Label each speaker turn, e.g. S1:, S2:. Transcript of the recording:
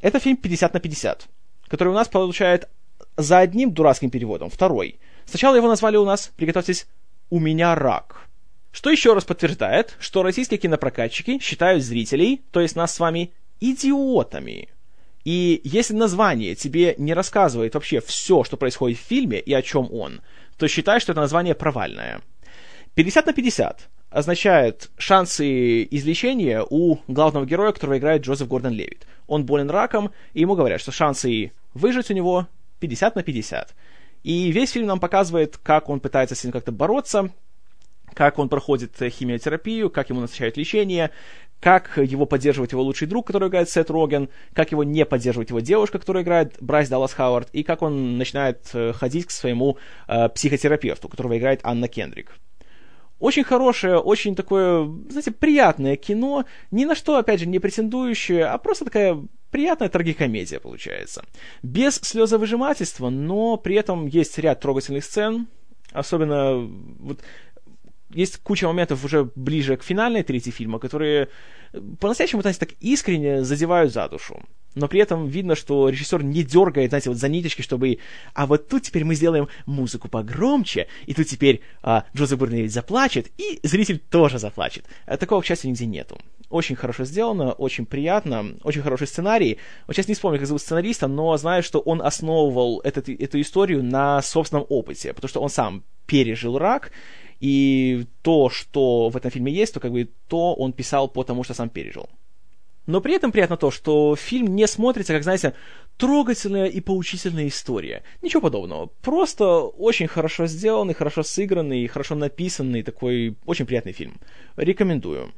S1: это фильм 50 на 50, который у нас получает за одним дурацким переводом второй. Сначала его назвали у нас, приготовьтесь, «У меня рак». Что еще раз подтверждает, что российские кинопрокатчики считают зрителей, то есть нас с вами, идиотами. И если название тебе не рассказывает вообще все, что происходит в фильме и о чем он, то считай, что это название провальное. 50 на 50 означает шансы излечения у главного героя, которого играет Джозеф Гордон Левит. Он болен раком, и ему говорят, что шансы выжить у него 50 на 50. И весь фильм нам показывает, как он пытается с ним как-то бороться, как он проходит химиотерапию, как ему назначают лечение, как его поддерживает его лучший друг, который играет Сет Роген, как его не поддерживает его девушка, которая играет Брайс Даллас Хауард, и как он начинает э, ходить к своему э, психотерапевту, которого играет Анна Кендрик. Очень хорошее, очень такое, знаете, приятное кино, ни на что, опять же, не претендующее, а просто такая приятная трагикомедия получается. Без слезовыжимательства, но при этом есть ряд трогательных сцен, особенно вот есть куча моментов уже ближе к финальной трети фильма, которые по-настоящему, знаете, так искренне задевают за душу. Но при этом видно, что режиссер не дергает, знаете, вот за ниточки, чтобы... А вот тут теперь мы сделаем музыку погромче, и тут теперь а, Джозеф Бурневич заплачет, и зритель тоже заплачет. А такого, к счастью, нигде нету. Очень хорошо сделано, очень приятно, очень хороший сценарий. Вот сейчас не вспомню, как зовут сценариста, но знаю, что он основывал этот, эту историю на собственном опыте, потому что он сам пережил рак, и то, что в этом фильме есть, то как бы то он писал потому, что сам пережил. Но при этом приятно то, что фильм не смотрится, как, знаете, трогательная и поучительная история. Ничего подобного. Просто очень хорошо сделанный, хорошо сыгранный, хорошо написанный, такой очень приятный фильм. Рекомендую.